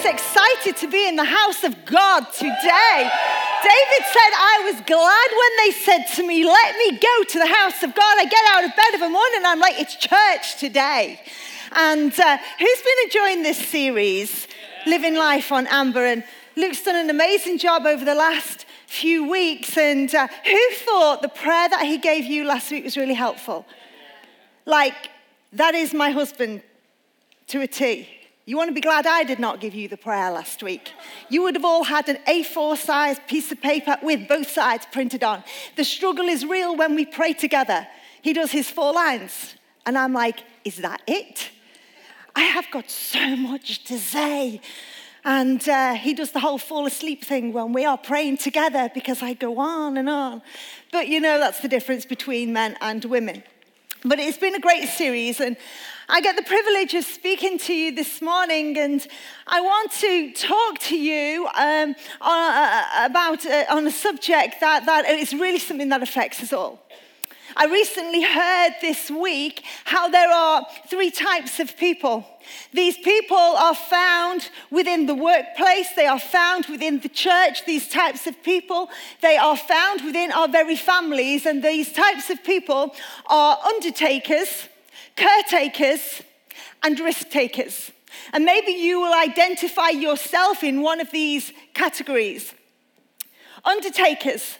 is excited to be in the house of God today. David said, I was glad when they said to me, Let me go to the house of God. I get out of bed of a morning and I'm like, It's church today. And uh, who's been enjoying this series, Living Life on Amber? And Luke's done an amazing job over the last few weeks. And uh, who thought the prayer that he gave you last week was really helpful? Like, that is my husband to a T. You want to be glad I did not give you the prayer last week. You would have all had an A4 sized piece of paper with both sides printed on. The struggle is real when we pray together. He does his four lines, and I'm like, is that it? I have got so much to say. And uh, he does the whole fall asleep thing when we are praying together because I go on and on. But you know, that's the difference between men and women. But it's been a great series, and I get the privilege of speaking to you this morning, and I want to talk to you um, uh, about uh, on a subject that, that is really something that affects us all. I recently heard this week how there are three types of people. These people are found within the workplace, they are found within the church, these types of people. They are found within our very families, and these types of people are undertakers, caretakers, and risk takers. And maybe you will identify yourself in one of these categories. Undertakers,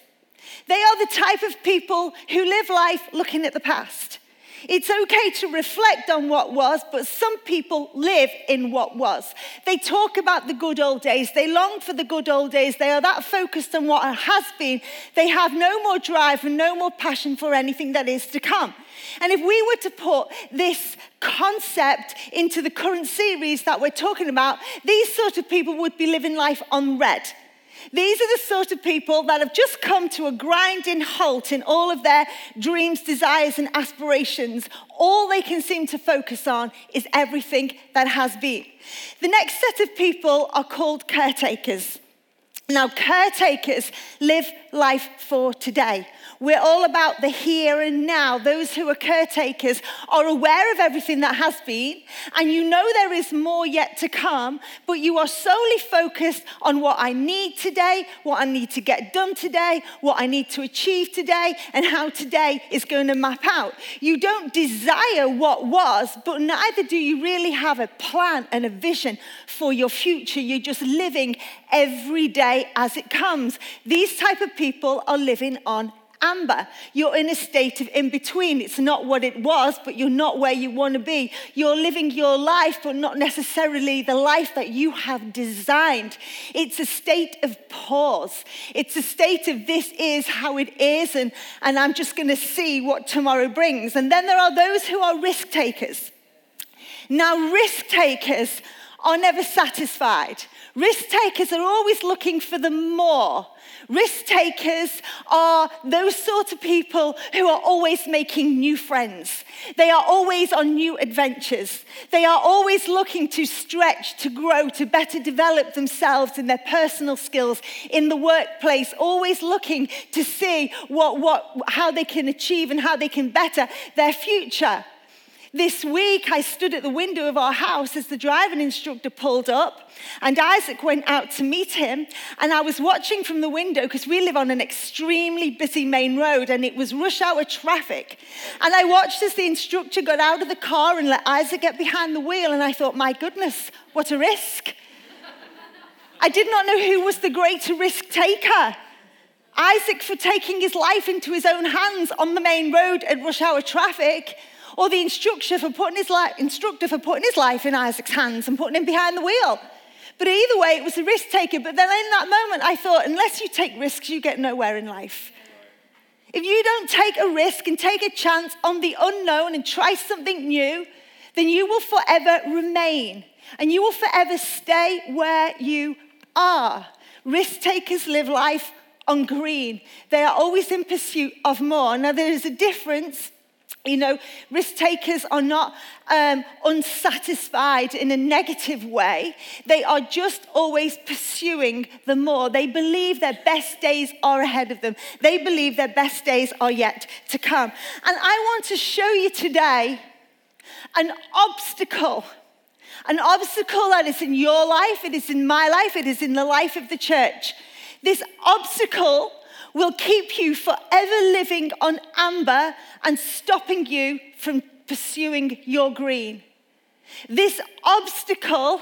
they are the type of people who live life looking at the past. It's okay to reflect on what was, but some people live in what was. They talk about the good old days. They long for the good old days. They are that focused on what has been. They have no more drive and no more passion for anything that is to come. And if we were to put this concept into the current series that we're talking about, these sort of people would be living life on red. These are the sort of people that have just come to a grinding halt in all of their dreams, desires, and aspirations. All they can seem to focus on is everything that has been. The next set of people are called caretakers. Now, caretakers live life for today. We're all about the here and now. Those who are caretakers are aware of everything that has been, and you know there is more yet to come, but you are solely focused on what I need today, what I need to get done today, what I need to achieve today, and how today is going to map out. You don't desire what was, but neither do you really have a plan and a vision for your future. You're just living every day as it comes. These type of people are living on amber. You're in a state of in between. It's not what it was, but you're not where you want to be. You're living your life, but not necessarily the life that you have designed. It's a state of pause. It's a state of this is how it is, and, and I'm just going to see what tomorrow brings. And then there are those who are risk takers. Now, risk takers are never satisfied. Risk takers are always looking for the more. Risk takers are those sort of people who are always making new friends. They are always on new adventures. They are always looking to stretch, to grow, to better develop themselves in their personal skills in the workplace, always looking to see what, what, how they can achieve and how they can better their future. This week, I stood at the window of our house as the driving instructor pulled up, and Isaac went out to meet him. And I was watching from the window because we live on an extremely busy main road and it was rush hour traffic. And I watched as the instructor got out of the car and let Isaac get behind the wheel. And I thought, my goodness, what a risk. I did not know who was the greater risk taker. Isaac for taking his life into his own hands on the main road at rush hour traffic, or the instructor for putting his, li- instructor for putting his life in Isaac's hands and putting him behind the wheel. But either way, it was a risk taker. But then in that moment, I thought, unless you take risks, you get nowhere in life. If you don't take a risk and take a chance on the unknown and try something new, then you will forever remain and you will forever stay where you are. Risk takers live life on green, they are always in pursuit of more. Now, there is a difference you know, risk takers are not um, unsatisfied in a negative way. They are just always pursuing the more. They believe their best days are ahead of them. They believe their best days are yet to come. And I want to show you today an obstacle, An obstacle that is in your life, it is in my life, it is in the life of the church. This obstacle will keep you forever living on amber and stopping you from pursuing your green. This obstacle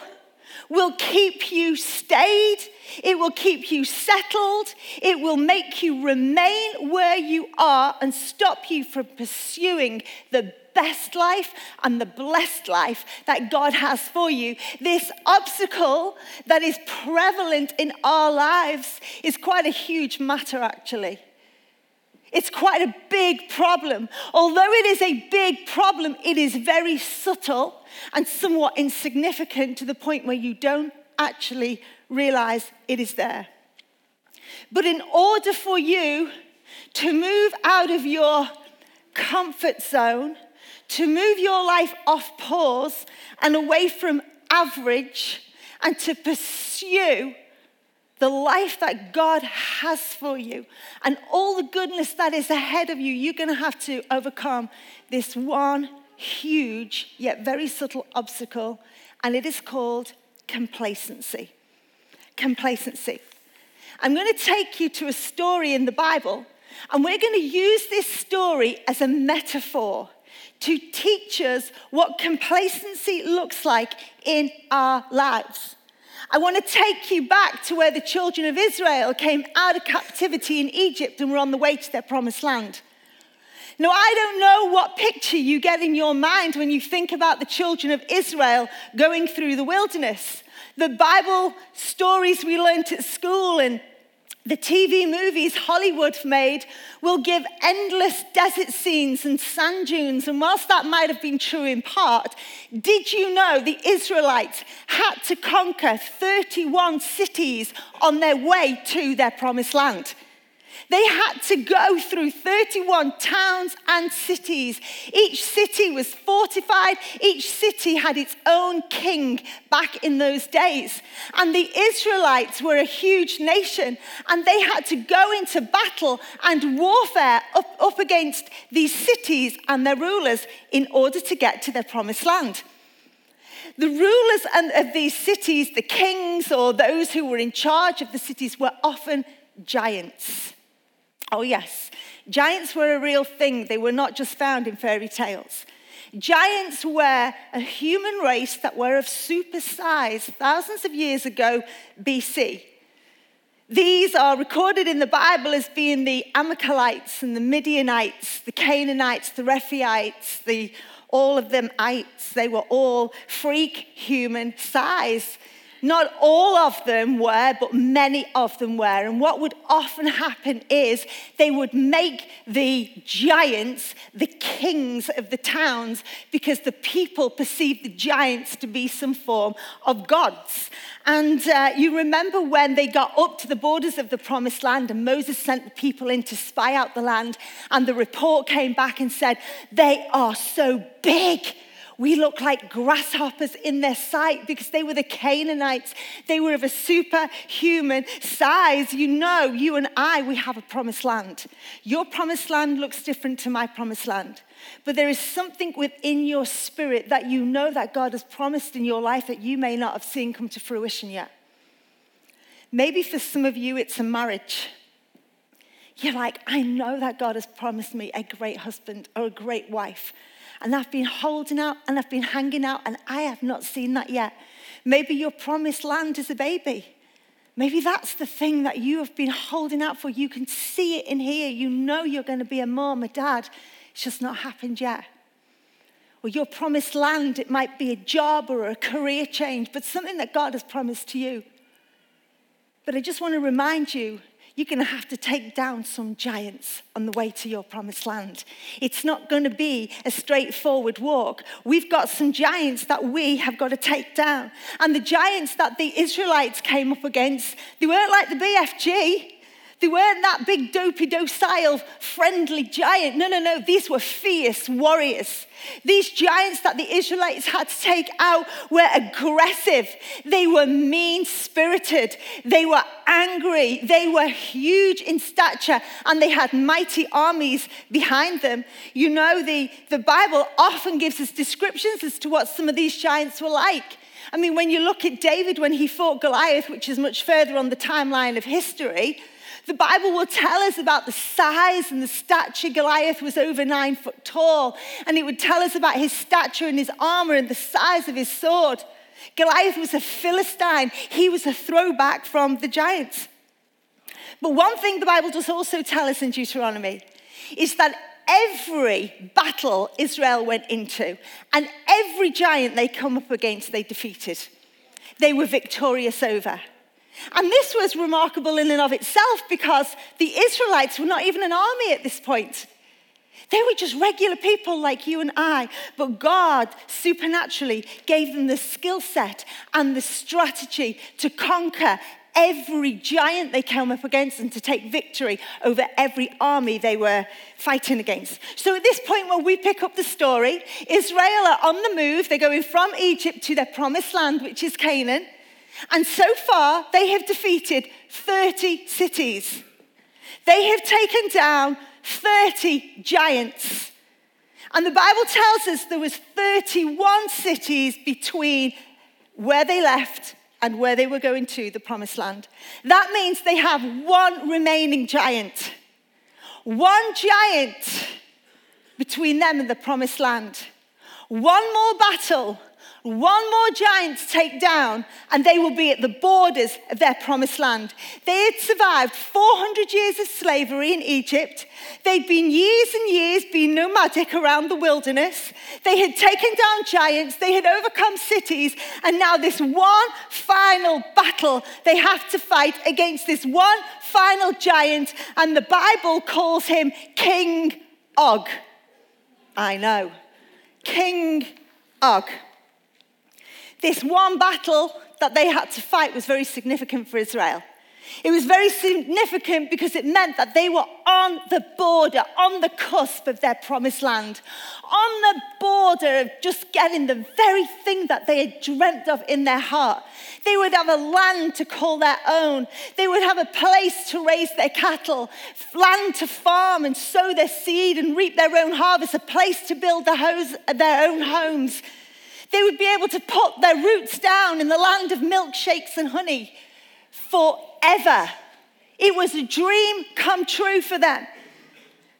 will keep you stayed, it will keep you settled, it will make you remain where you are and stop you from pursuing the best life and the blessed life that God has for you. This obstacle that is prevalent in our lives is quite a huge matter, actually. It's quite a big problem. Although it is a big problem, it is very subtle and somewhat insignificant to the point where you don't actually realize it is there. But in order for you to move out of your comfort zone, to move your life off pause and away from average, and to pursue the life that God has for you and all the goodness that is ahead of you, you're going to have to overcome this one huge yet very subtle obstacle, and it is called complacency. Complacency. I'm going to take you to a story in the Bible, and we're going to use this story as a metaphor to teach us what complacency looks like in our lives. I want to take you back to where the children of Israel came out of captivity in Egypt and were on the way to their promised land. Now, I don't know what picture you get in your mind when you think about the children of Israel going through the wilderness. The Bible stories we learned at school and the TV movies Hollywood made will give endless desert scenes and sand dunes. And whilst that might have been true in part, did you know the Israelites had to conquer 31 cities on their way to their promised land? They had to go through 31 towns and cities. Each city was fortified, each city had its own king back in those days. And the Israelites were a huge nation, and they had to go into battle and warfare up, up against these cities and their rulers in order to get to their promised land. The rulers of these cities, the kings or those who were in charge of the cities, were often giants. Oh, yes, giants were a real thing. They were not just found in fairy tales. Giants were a human race that were of super size thousands of years ago BC. These are recorded in the Bible as being the Amalekites and the Midianites, the Canaanites, the Rephaites, the, all of them ites. They were all freak human size. Not all of them were, but many of them were. And what would often happen is they would make the giants the kings of the towns because the people perceived the giants to be some form of gods. And uh, you remember when they got up to the borders of the promised land and Moses sent the people in to spy out the land, and the report came back and said, They are so big we look like grasshoppers in their sight because they were the Canaanites. They were of a superhuman size. You know, you and I, we have a promised land. Your promised land looks different to my promised land. But there is something within your spirit that you know that God has promised in your life that you may not have seen come to fruition yet. Maybe for some of you, it's a marriage. You're like, I know that God has promised me a great husband or a great wife and I've been holding out and I've been hanging out and I have not seen that yet. Maybe your promised land is a baby. Maybe that's the thing that you have been holding out for. You can see it in here. You know you're going to be a mom, a dad. It's just not happened yet. Or your promised land, it might be a job or a career change, but something that God has promised to you. But I just want to remind you you're going to have to take down some giants on the way to your promised land. It's not going to be a straightforward walk. We've got some giants that we have got to take down. And the giants that the Israelites came up against, they weren't like the BFG. They weren't that big, dopey, docile, friendly giant. No, no, no. These were fierce warriors. These giants that the Israelites had to take out were aggressive. They were mean spirited. They were angry. They were huge in stature and they had mighty armies behind them. You know, the, the Bible often gives us descriptions as to what some of these giants were like. I mean, when you look at David when he fought Goliath, which is much further on the timeline of history, the Bible will tell us about the size and the stature. Goliath was over nine foot tall, and it would tell us about his stature and his armor and the size of his sword. Goliath was a Philistine, he was a throwback from the giants. But one thing the Bible does also tell us in Deuteronomy is that every battle Israel went into and every giant they come up against, they defeated. They were victorious over. And this was remarkable in and of itself because the Israelites were not even an army at this point. They were just regular people like you and I, but God supernaturally gave them the skill set and the strategy to conquer every giant they came up against and to take victory over every army they were fighting against. So at this point, when we pick up the story, Israel are on the move. They're going from Egypt to their promised land, which is Canaan. And so far, they have defeated 30 cities. They have taken down 30 giants. And the Bible tells us there was 31 cities between where they left and where they were going to, the promised land. That means they have one remaining giant. One giant between them and the promised land. One more battle one more giant to take down, and they will be at the borders of their promised land. They had survived 400 years of slavery in Egypt. They'd been years and years being nomadic around the wilderness. They had taken down giants, they had overcome cities, and now this one final battle they have to fight against this one final giant, and the Bible calls him King Og. I know. King Og. This one battle that they had to fight was very significant for Israel. It was very significant because it meant that they were on the border, on the cusp of their promised land, on the border of just getting the very thing that they had dreamt of in their heart. They would have a land to call their own, they would have a place to raise their cattle, land to farm and sow their seed and reap their own harvest, a place to build their own homes. They would be able to put their roots down in the land of milkshakes and honey forever. It was a dream come true for them.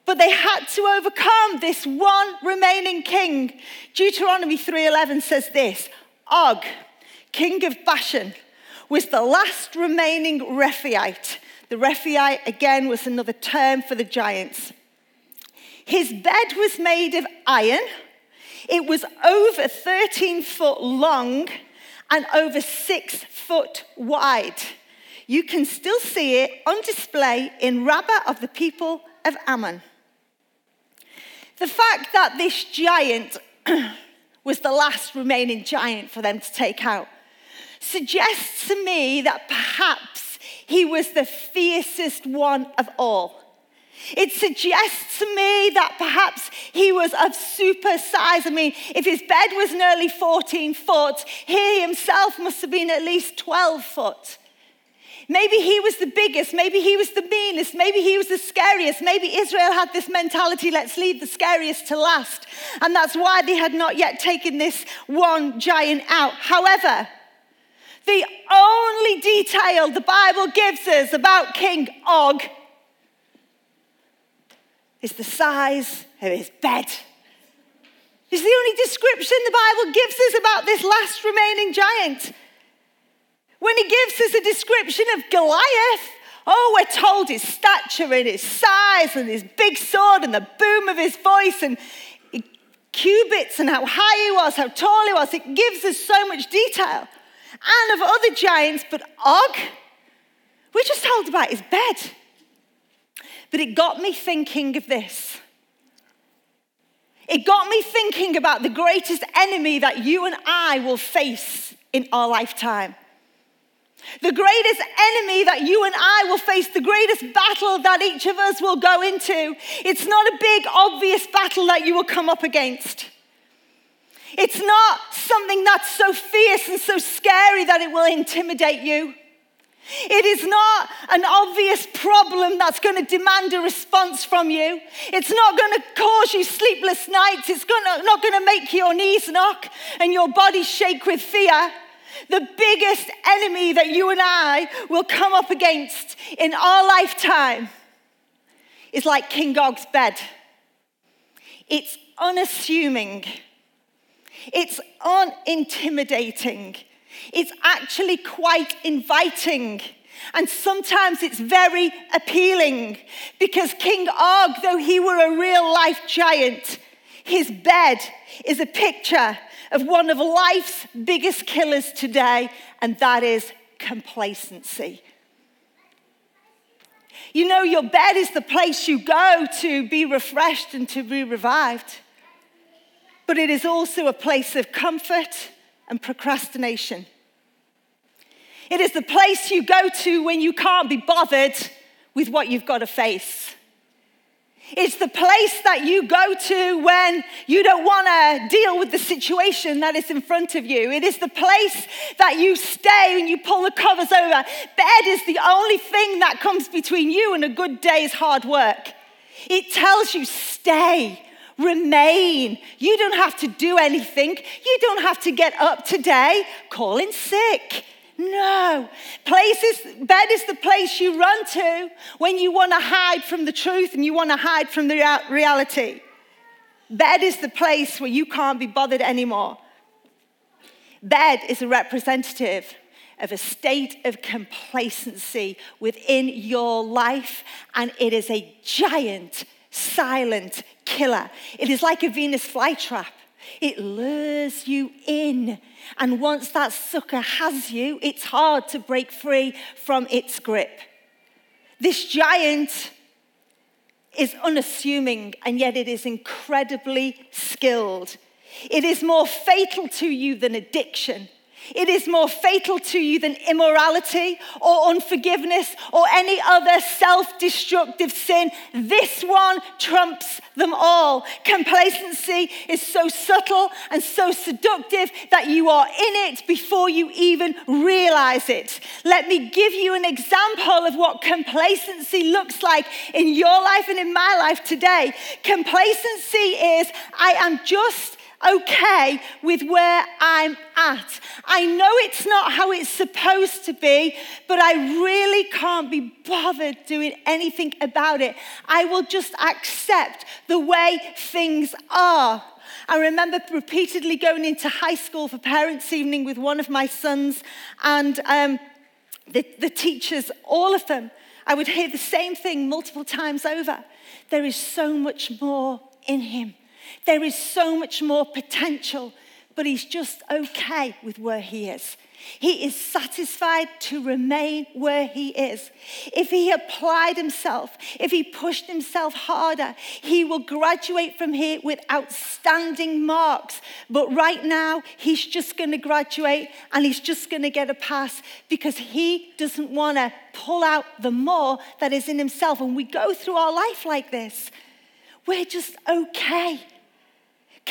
But they had to overcome this one remaining king. Deuteronomy 3:11 says this, Og, king of Bashan, was the last remaining Rephaite. The Rephaite again was another term for the giants. His bed was made of iron it was over 13 foot long and over six foot wide. You can still see it on display in Rabbah of the people of Ammon. The fact that this giant was the last remaining giant for them to take out suggests to me that perhaps he was the fiercest one of all. It suggests to me that perhaps he was of super size. I mean, if his bed was nearly 14 foot, he himself must have been at least 12 foot. Maybe he was the biggest, maybe he was the meanest, maybe he was the scariest. Maybe Israel had this mentality let's leave the scariest to last. And that's why they had not yet taken this one giant out. However, the only detail the Bible gives us about King Og is the size of his bed. It's the only description the Bible gives us about this last remaining giant. When he gives us a description of Goliath, oh, we're told his stature and his size and his big sword and the boom of his voice and cubits and how high he was, how tall he was. It gives us so much detail. And of other giants, but Og, we're just told about his bed. But it got me thinking of this. It got me thinking about the greatest enemy that you and I will face in our lifetime. The greatest enemy that you and I will face, the greatest battle that each of us will go into, it's not a big, obvious battle that you will come up against. It's not something that's so fierce and so scary that it will intimidate you. It is not an obvious problem that's going to demand a response from you. It's not going to cause you sleepless nights. It's not going to make your knees knock and your body shake with fear. the biggest enemy that you and I will come up against in our lifetime is like King Og's bed. It's unassuming, it's unintimidating, it's actually quite inviting. And sometimes it's very appealing because King Og, though he were a real life giant, his bed is a picture of one of life's biggest killers today, and that is complacency. You know, your bed is the place you go to be refreshed and to be revived, but it is also a place of comfort and procrastination. It is the place you go to when you can't be bothered with what you've got to face. It's the place that you go to when you don't want to deal with the situation that is in front of you. It is the place that you stay and you pull the covers over. Bed is the only thing that comes between you and a good day's hard work. It tells you stay, remain. You don't have to do anything. You don't have to get up today. Call in sick. No. Places, bed is the place you run to when you want to hide from the truth and you want to hide from the reality. Bed is the place where you can't be bothered anymore. Bed is a representative of a state of complacency within your life, and it is a giant, silent killer. It is like a Venus flytrap. It lures you in. And once that sucker has you, it's hard to break free from its grip. This giant is unassuming, and yet it is incredibly skilled. It is more fatal to you than addiction. It is more fatal to you than immorality or unforgiveness or any other self destructive sin. This one trumps them all. Complacency is so subtle and so seductive that you are in it before you even realize it. Let me give you an example of what complacency looks like in your life and in my life today. Complacency is I am just okay with where I'm at. I know it's not how it's supposed to be, but I really can't be bothered doing anything about it. I will just accept the way things are. I remember repeatedly going into high school for parents' evening with one of my sons, and um, the, the teachers, all of them, I would hear the same thing multiple times over. There is so much more in him. There is so much more potential, but he's just okay with where he is. He is satisfied to remain where he is. If he applied himself, if he pushed himself harder, he will graduate from here with outstanding marks. But right now, he's just going to graduate and he's just going to get a pass because he doesn't want to pull out the more that is in himself. And we go through our life like this. We're just okay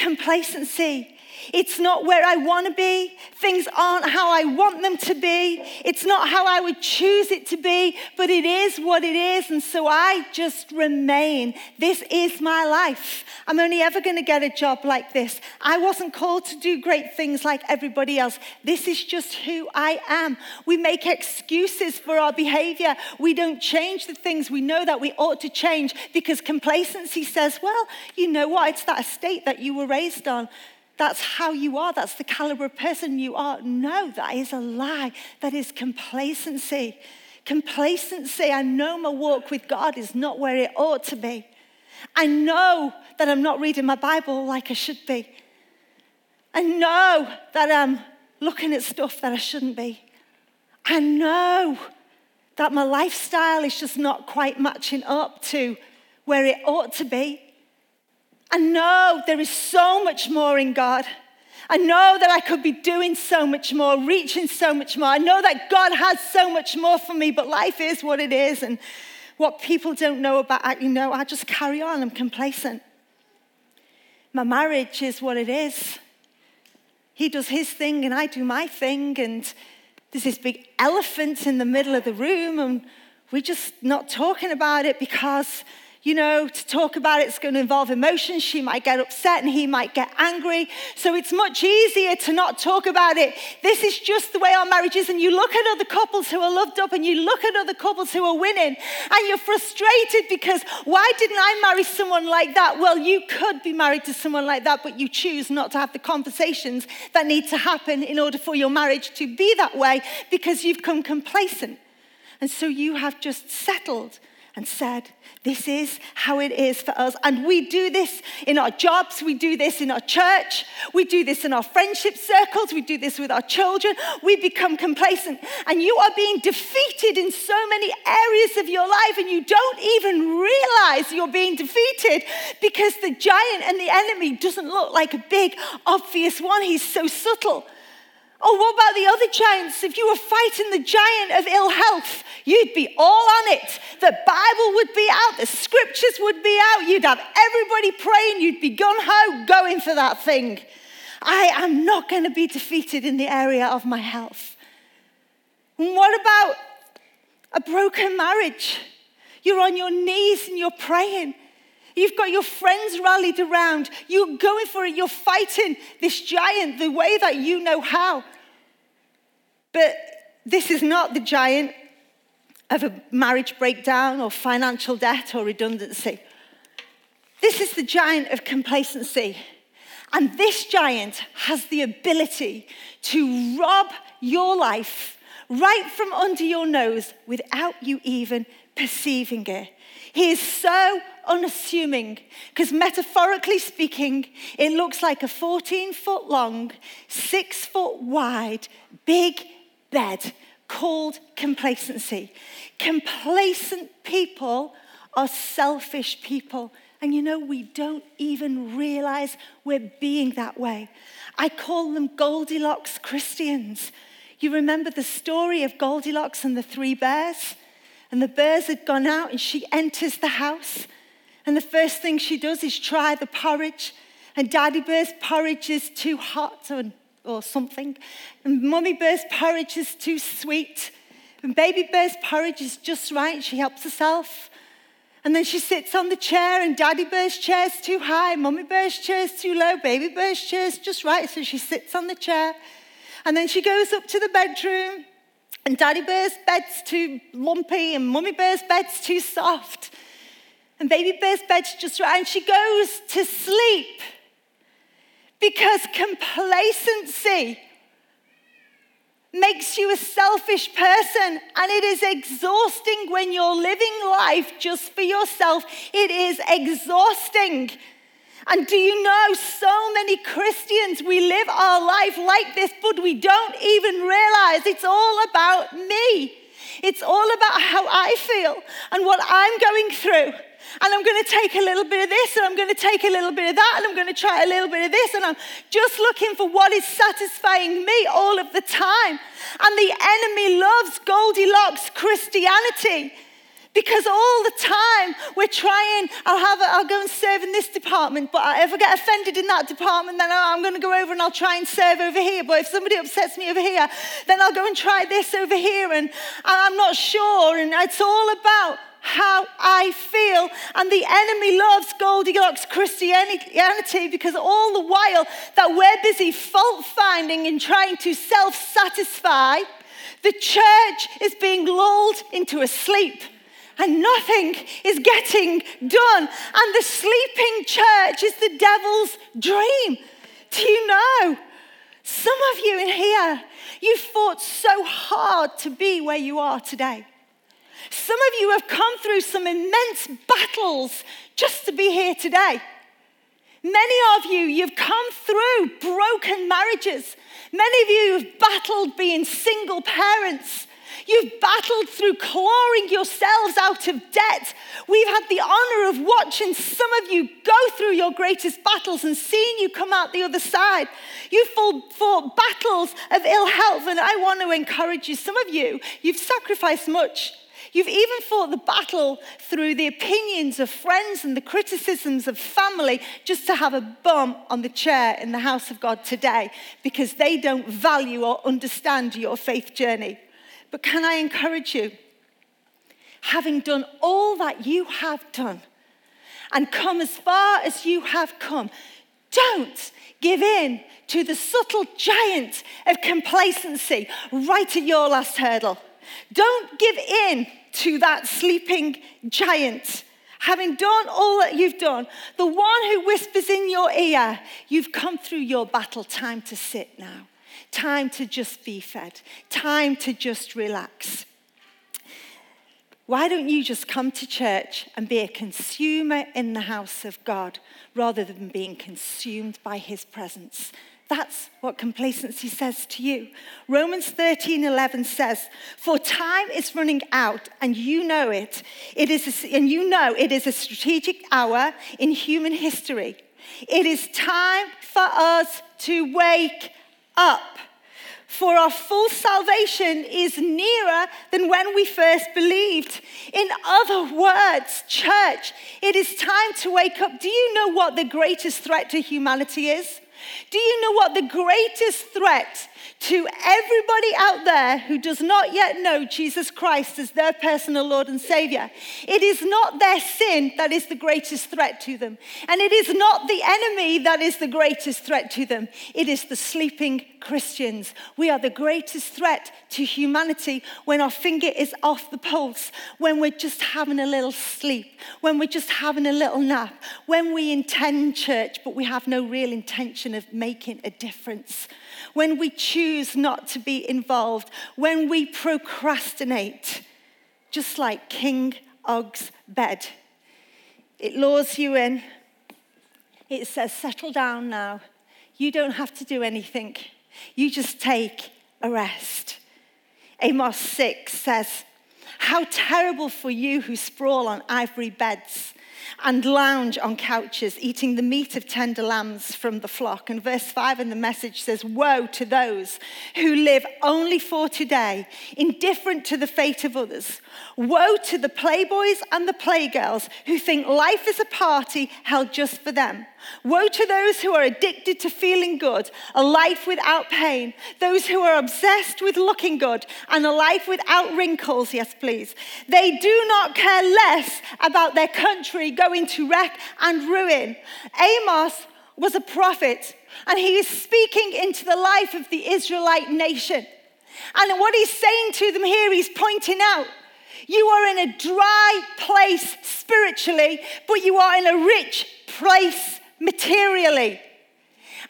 complacency. It's not where I want to be. Things aren't how I want them to be. It's not how I would choose it to be, but it is what it is. And so I just remain. This is my life. I'm only ever going to get a job like this. I wasn't called to do great things like everybody else. This is just who I am. We make excuses for our behavior. We don't change the things we know that we ought to change because complacency says, well, you know what? It's that estate that you were raised on that's how you are. That's the caliber of person you are. No, that is a lie. That is complacency. Complacency, I know my walk with God is not where it ought to be. I know that I'm not reading my Bible like I should be. I know that I'm looking at stuff that I shouldn't be. I know that my lifestyle is just not quite matching up to where it ought to be. I know there is so much more in God. I know that I could be doing so much more, reaching so much more. I know that God has so much more for me, but life is what it is. And what people don't know about, you know, I just carry on. I'm complacent. My marriage is what it is. He does his thing and I do my thing. And there's this big elephant in the middle of the room, and we're just not talking about it because you know, to talk about it, it's going to involve emotions. She might get upset and he might get angry. So it's much easier to not talk about it. This is just the way our marriage is. And you look at other couples who are loved up and you look at other couples who are winning and you're frustrated because why didn't I marry someone like that? Well, you could be married to someone like that, but you choose not to have the conversations that need to happen in order for your marriage to be that way because you've come complacent. And so you have just settled and said, This is how it is for us. And we do this in our jobs, we do this in our church, we do this in our friendship circles, we do this with our children. We become complacent, and you are being defeated in so many areas of your life, and you don't even realize you're being defeated because the giant and the enemy doesn't look like a big, obvious one. He's so subtle. Oh, what about the other giants? If you were fighting the giant of ill health, you'd be all on it. The Bible would be out, the scriptures would be out, you'd have everybody praying, you'd be gun ho going for that thing. I am not going to be defeated in the area of my health. And what about a broken marriage? You're on your knees and you're praying. You've got your friends rallied around. You're going for it. You're fighting this giant the way that you know how. But this is not the giant of a marriage breakdown or financial debt or redundancy. This is the giant of complacency. And this giant has the ability to rob your life right from under your nose without you even perceiving it. He is so unassuming because, metaphorically speaking, it looks like a 14 foot long, six foot wide, big bed called complacency. Complacent people are selfish people. And you know, we don't even realize we're being that way. I call them Goldilocks Christians. You remember the story of Goldilocks and the three bears? And the bears had gone out, and she enters the house. And the first thing she does is try the porridge. And Daddy Bear's porridge is too hot or, or something. And Mummy Bear's porridge is too sweet. And Baby Bear's porridge is just right. She helps herself. And then she sits on the chair, and Daddy Bear's chair's too high, Mummy Bear's chair's too low, Baby Bear's chair's just right. So she sits on the chair. And then she goes up to the bedroom and Daddy Bear's bed's too lumpy, and Mummy Bear's bed's too soft. And Baby Bear's bed's just right. And she goes to sleep because complacency makes you a selfish person and it is exhausting when you're living life just for yourself. It is exhausting. And do you know, so many Christians, we live our life like this, but we don't even realize it's all about me. It's all about how I feel and what I'm going through. And I'm going to take a little bit of this, and I'm going to take a little bit of that, and I'm going to try a little bit of this, and I'm just looking for what is satisfying me all of the time. And the enemy loves Goldilocks Christianity. Because all the time we're trying, I'll, have a, I'll go and serve in this department, but if I get offended in that department, then I'm going to go over and I'll try and serve over here. But if somebody upsets me over here, then I'll go and try this over here. And I'm not sure. And it's all about how I feel. And the enemy loves Goldilocks Christianity because all the while that we're busy fault finding and trying to self satisfy, the church is being lulled into a sleep and nothing is getting done. And the sleeping church is the devil's dream. Do you know? Some of you in here, you fought so hard to be where you are today. Some of you have come through some immense battles just to be here today. Many of you, you've come through broken marriages. Many of you have battled being single parents. You've battled through clawing yourselves out of debt. We've had the honor of watching some of you go through your greatest battles and seeing you come out the other side. You've fought battles of ill health, and I want to encourage you. Some of you, you've sacrificed much. You've even fought the battle through the opinions of friends and the criticisms of family just to have a bum on the chair in the house of God today because they don't value or understand your faith journey. But can I encourage you? Having done all that you have done, and come as far as you have come. Don't give in to the subtle giant of complacency right at your last hurdle. Don't give in to that sleeping giant. Having done all that you've done, the one who whispers in your ear, you've come through your battle, time to sit now, time to just be fed, time to just relax. Why don't you just come to church and be a consumer in the house of God rather than being consumed by his presence? That's what complacency says to you. Romans 13 11 says, For time is running out, and you know it. It is a, and you know it is a strategic hour in human history. It is time for us to wake up for our full salvation is nearer than when we first believed. In other words, church, it is time to wake up. Do you know what the greatest threat to humanity is? Do you know what the greatest threat to everybody out there who does not yet know Jesus Christ as their personal Lord and Savior. It is not their sin that is the greatest threat to them. And it is not the enemy that is the greatest threat to them. It is the sleeping Christians. We are the greatest threat to humanity when our finger is off the pulse, when we're just having a little sleep, when we're just having a little nap, when we intend church, but we have no real intention of making a difference when we choose not to be involved, when we procrastinate, just like King Og's bed. It lures you in. It says, settle down now. You don't have to do anything. You just take a rest. Amos 6 says, How terrible for you who sprawl on ivory beds and lounge on couches, eating the meat of tender lambs from the flock. And verse 5 in the message says, Woe to those who live only for today, indifferent to the fate of others. Woe to the playboys and the playgirls who think life is a party held just for them. Woe to those who are addicted to feeling good, a life without pain, those who are obsessed with looking good, and a life without wrinkles, yes, please. They do not care less about their country going to wreck and ruin. Amos was a prophet, and he is speaking into the life of the Israelite nation. And what he's saying to them here, he's pointing out you are in a dry place spiritually, but you are in a rich place materially.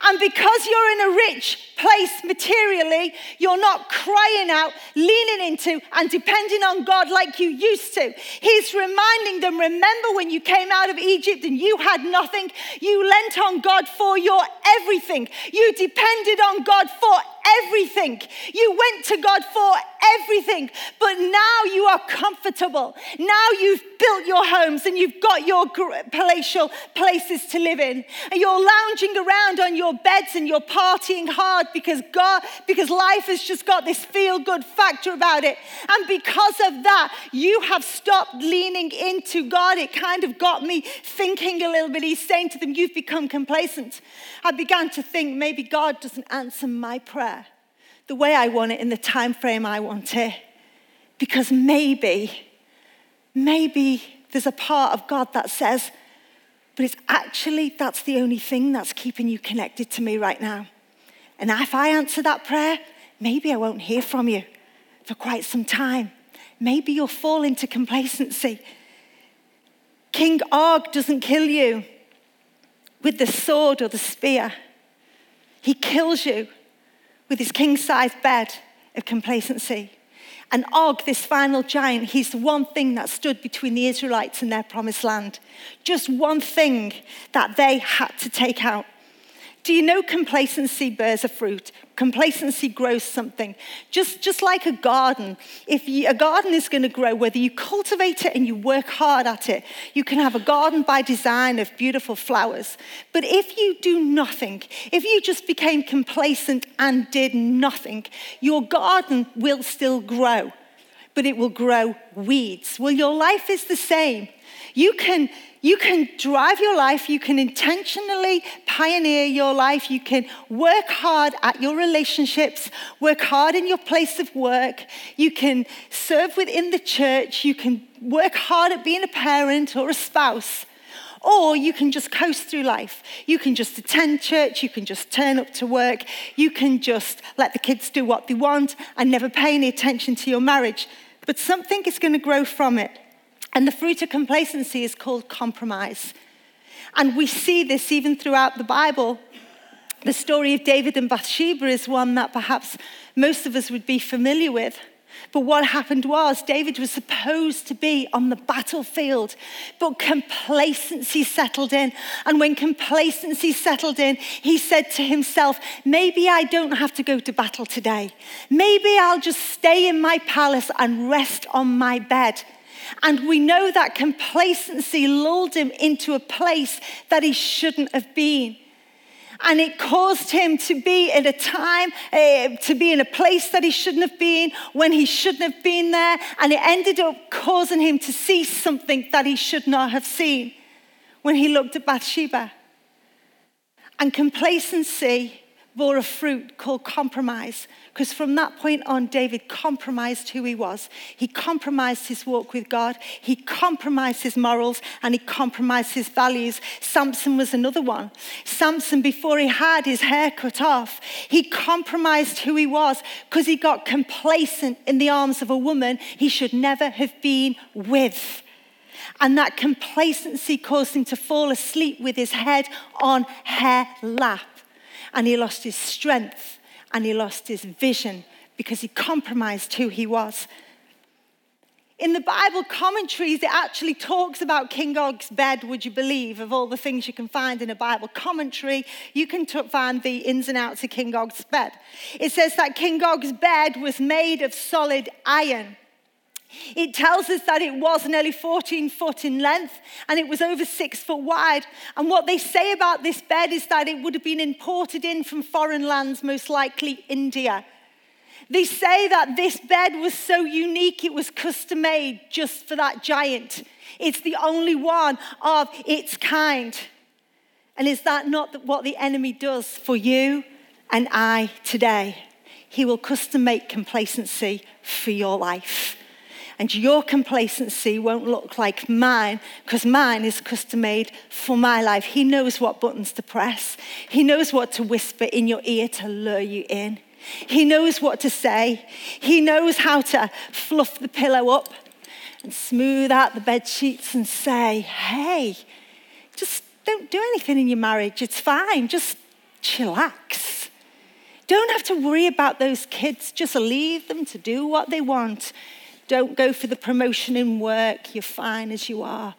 And because you're in a rich place materially, you're not crying out, leaning into, and depending on God like you used to. He's reminding them remember when you came out of Egypt and you had nothing? You lent on God for your everything. You depended on God for everything. You went to God for everything. But now you are comfortable. Now you've built your homes and you've got your palatial places to live in. And you're lounging around on your beds and you're partying hard because God, because life has just got this feel good factor about it. And because of that, you have stopped leaning into God. It kind of got me thinking a little bit. He's saying to them, You've become complacent. I began to think maybe God doesn't answer my prayer the way I want it in the time frame I want it. Because maybe, maybe there's a part of God that says, but it's actually that's the only thing that's keeping you connected to me right now. And if I answer that prayer, maybe I won't hear from you for quite some time. Maybe you'll fall into complacency. King Og doesn't kill you with the sword or the spear, he kills you with his king sized bed of complacency. And Og, this final giant, he's the one thing that stood between the Israelites and their promised land. Just one thing that they had to take out. Do you know complacency bears a fruit? Complacency grows something. Just, just like a garden. If you, a garden is going to grow, whether you cultivate it and you work hard at it, you can have a garden by design of beautiful flowers. But if you do nothing, if you just became complacent and did nothing, your garden will still grow, but it will grow weeds. Well, your life is the same. You can you can drive your life, you can intentionally pioneer your life, you can work hard at your relationships, work hard in your place of work, you can serve within the church, you can work hard at being a parent or a spouse. Or you can just coast through life. You can just attend church, you can just turn up to work, you can just let the kids do what they want and never pay any attention to your marriage. But something is going to grow from it. And the fruit of complacency is called compromise. And we see this even throughout the Bible. The story of David and Bathsheba is one that perhaps most of us would be familiar with. But what happened was David was supposed to be on the battlefield, but complacency settled in. And when complacency settled in, he said to himself, Maybe I don't have to go to battle today. Maybe I'll just stay in my palace and rest on my bed. And we know that complacency lulled him into a place that he shouldn't have been. And it caused him to be in a time, uh, to be in a place that he shouldn't have been, when he shouldn't have been there. And it ended up causing him to see something that he should not have seen when he looked at Bathsheba. And complacency bore a fruit called compromise. Because from that point on, David compromised who he was. He compromised his walk with God, he compromised his morals, and he compromised his values. Samson was another one. Samson, before he had his hair cut off, he compromised who he was because he got complacent in the arms of a woman he should never have been with. And that complacency caused him to fall asleep with his head on her lap and he lost his strength and he lost his vision because he compromised who he was. In the Bible commentaries, it actually talks about King Og's bed, would you believe, of all the things you can find in a Bible commentary. You can t- find the ins and outs of King Og's bed. It says that King Og's bed was made of solid iron. It tells us that it was nearly 14 foot in length and it was over six foot wide. And what they say about this bed is that it would have been imported in from foreign lands, most likely India. They say that this bed was so unique, it was custom made just for that giant. It's the only one of its kind. And is that not what the enemy does for you and I today? He will custom make complacency for your life and your complacency won't look like mine because mine is custom made for my life. He knows what buttons to press, He knows what to whisper in your ear to lure you in. He knows what to say. He knows how to fluff the pillow up and smooth out the bed sheets and say, hey, just don't do anything in your marriage. It's fine. Just chillax. Don't have to worry about those kids. Just leave them to do what they want. Don't go for the promotion in work. You're fine as you are.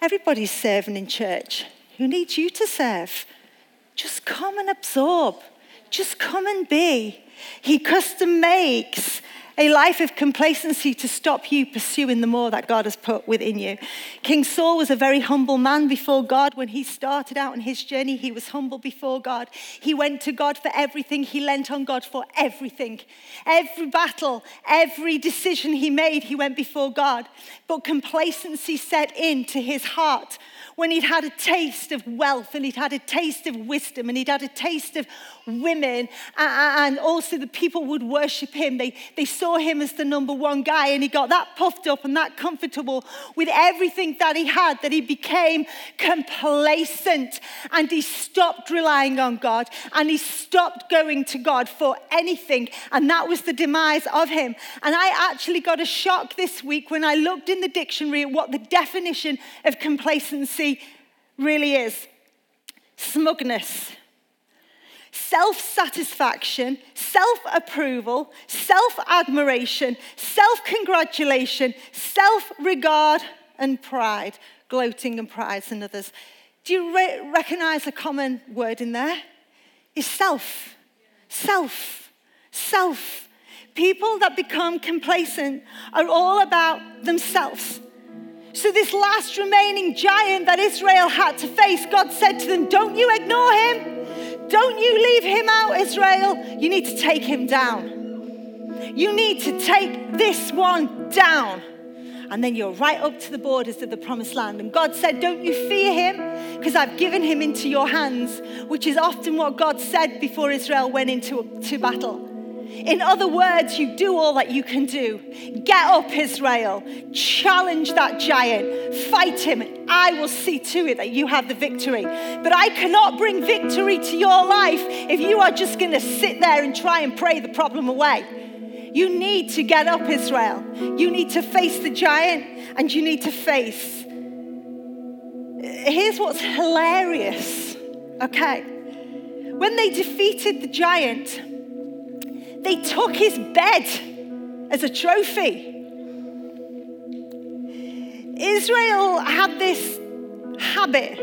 Everybody's serving in church. Who needs you to serve? Just come and absorb. Just come and be. He custom makes a life of complacency to stop you pursuing the more that God has put within you. King Saul was a very humble man before God. When he started out on his journey, he was humble before God. He went to God for everything, he lent on God for everything. Every battle, every decision he made, he went before God. But complacency set into his heart when he'd had a taste of wealth and he'd had a taste of wisdom and he'd had a taste of women and also the people would worship him. They, they saw him as the number one guy and he got that puffed up and that comfortable with everything that he had that he became complacent and he stopped relying on God and he stopped going to God for anything. And that was the demise of him. And I actually got a shock this week when I looked in the dictionary at what the definition of complacency really is smugness self satisfaction, self approval, self admiration, self congratulation, self regard, and pride. Gloating and pride and others. Do you re- recognize a common word in there? Is self. Self. Self. People that become complacent are all about themselves. So, this last remaining giant that Israel had to face, God said to them, Don't you ignore him. Don't you leave him out, Israel. You need to take him down. You need to take this one down. And then you're right up to the borders of the promised land. And God said, Don't you fear him, because I've given him into your hands, which is often what God said before Israel went into to battle. In other words, you do all that you can do. Get up, Israel. Challenge that giant. Fight him. I will see to it that you have the victory. But I cannot bring victory to your life if you are just going to sit there and try and pray the problem away. You need to get up, Israel. You need to face the giant and you need to face. Here's what's hilarious, okay? When they defeated the giant, they took his bed as a trophy. Israel had this habit.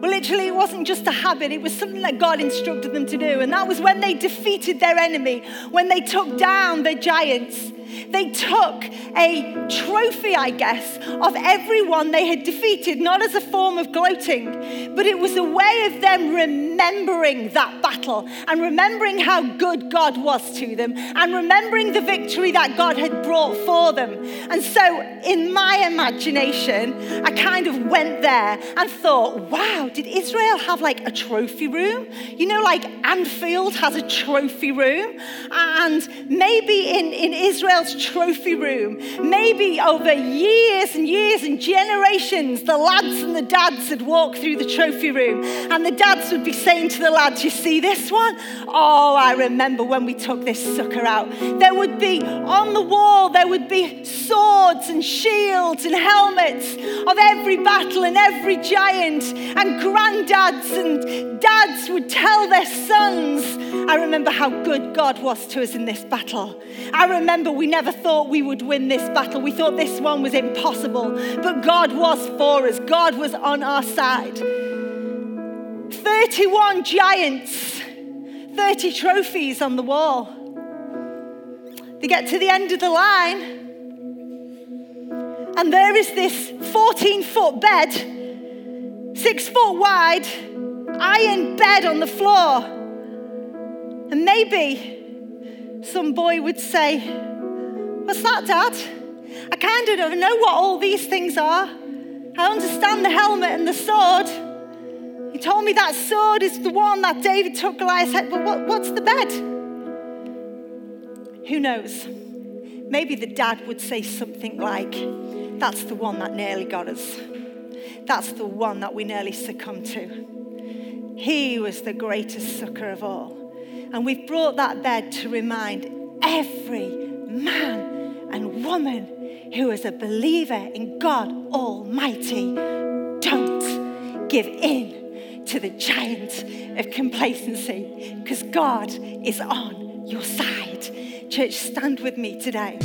Well, literally, it wasn't just a habit, it was something that God instructed them to do. And that was when they defeated their enemy, when they took down the giants. They took a trophy, I guess, of everyone they had defeated, not as a form of gloating, but it was a way of them remembering that battle and remembering how good God was to them and remembering the victory that God had brought for them. And so, in my imagination, I kind of went there and thought, wow, did Israel have like a trophy room? You know, like Anfield has a trophy room. And maybe in, in Israel, Trophy room. Maybe over years and years and generations, the lads and the dads had walked through the trophy room, and the dads would be saying to the lads, You see this one? Oh, I remember when we took this sucker out. There would be on the wall, there would be swords and shields and helmets of every battle and every giant, and granddads and dads would tell their sons, I remember how good God was to us in this battle. I remember we never thought we would win this battle. We thought this one was impossible. But God was for us, God was on our side. 31 giants, 30 trophies on the wall. They get to the end of the line, and there is this 14 foot bed, six foot wide, iron bed on the floor. And maybe some boy would say, What's that, Dad? I kind of don't know what all these things are. I understand the helmet and the sword. He told me that sword is the one that David took Goliath's head, but what, what's the bed? Who knows? Maybe the dad would say something like, That's the one that nearly got us. That's the one that we nearly succumbed to. He was the greatest sucker of all. And we've brought that bed to remind every man and woman who is a believer in God Almighty don't give in to the giant of complacency because God is on your side. Church, stand with me today.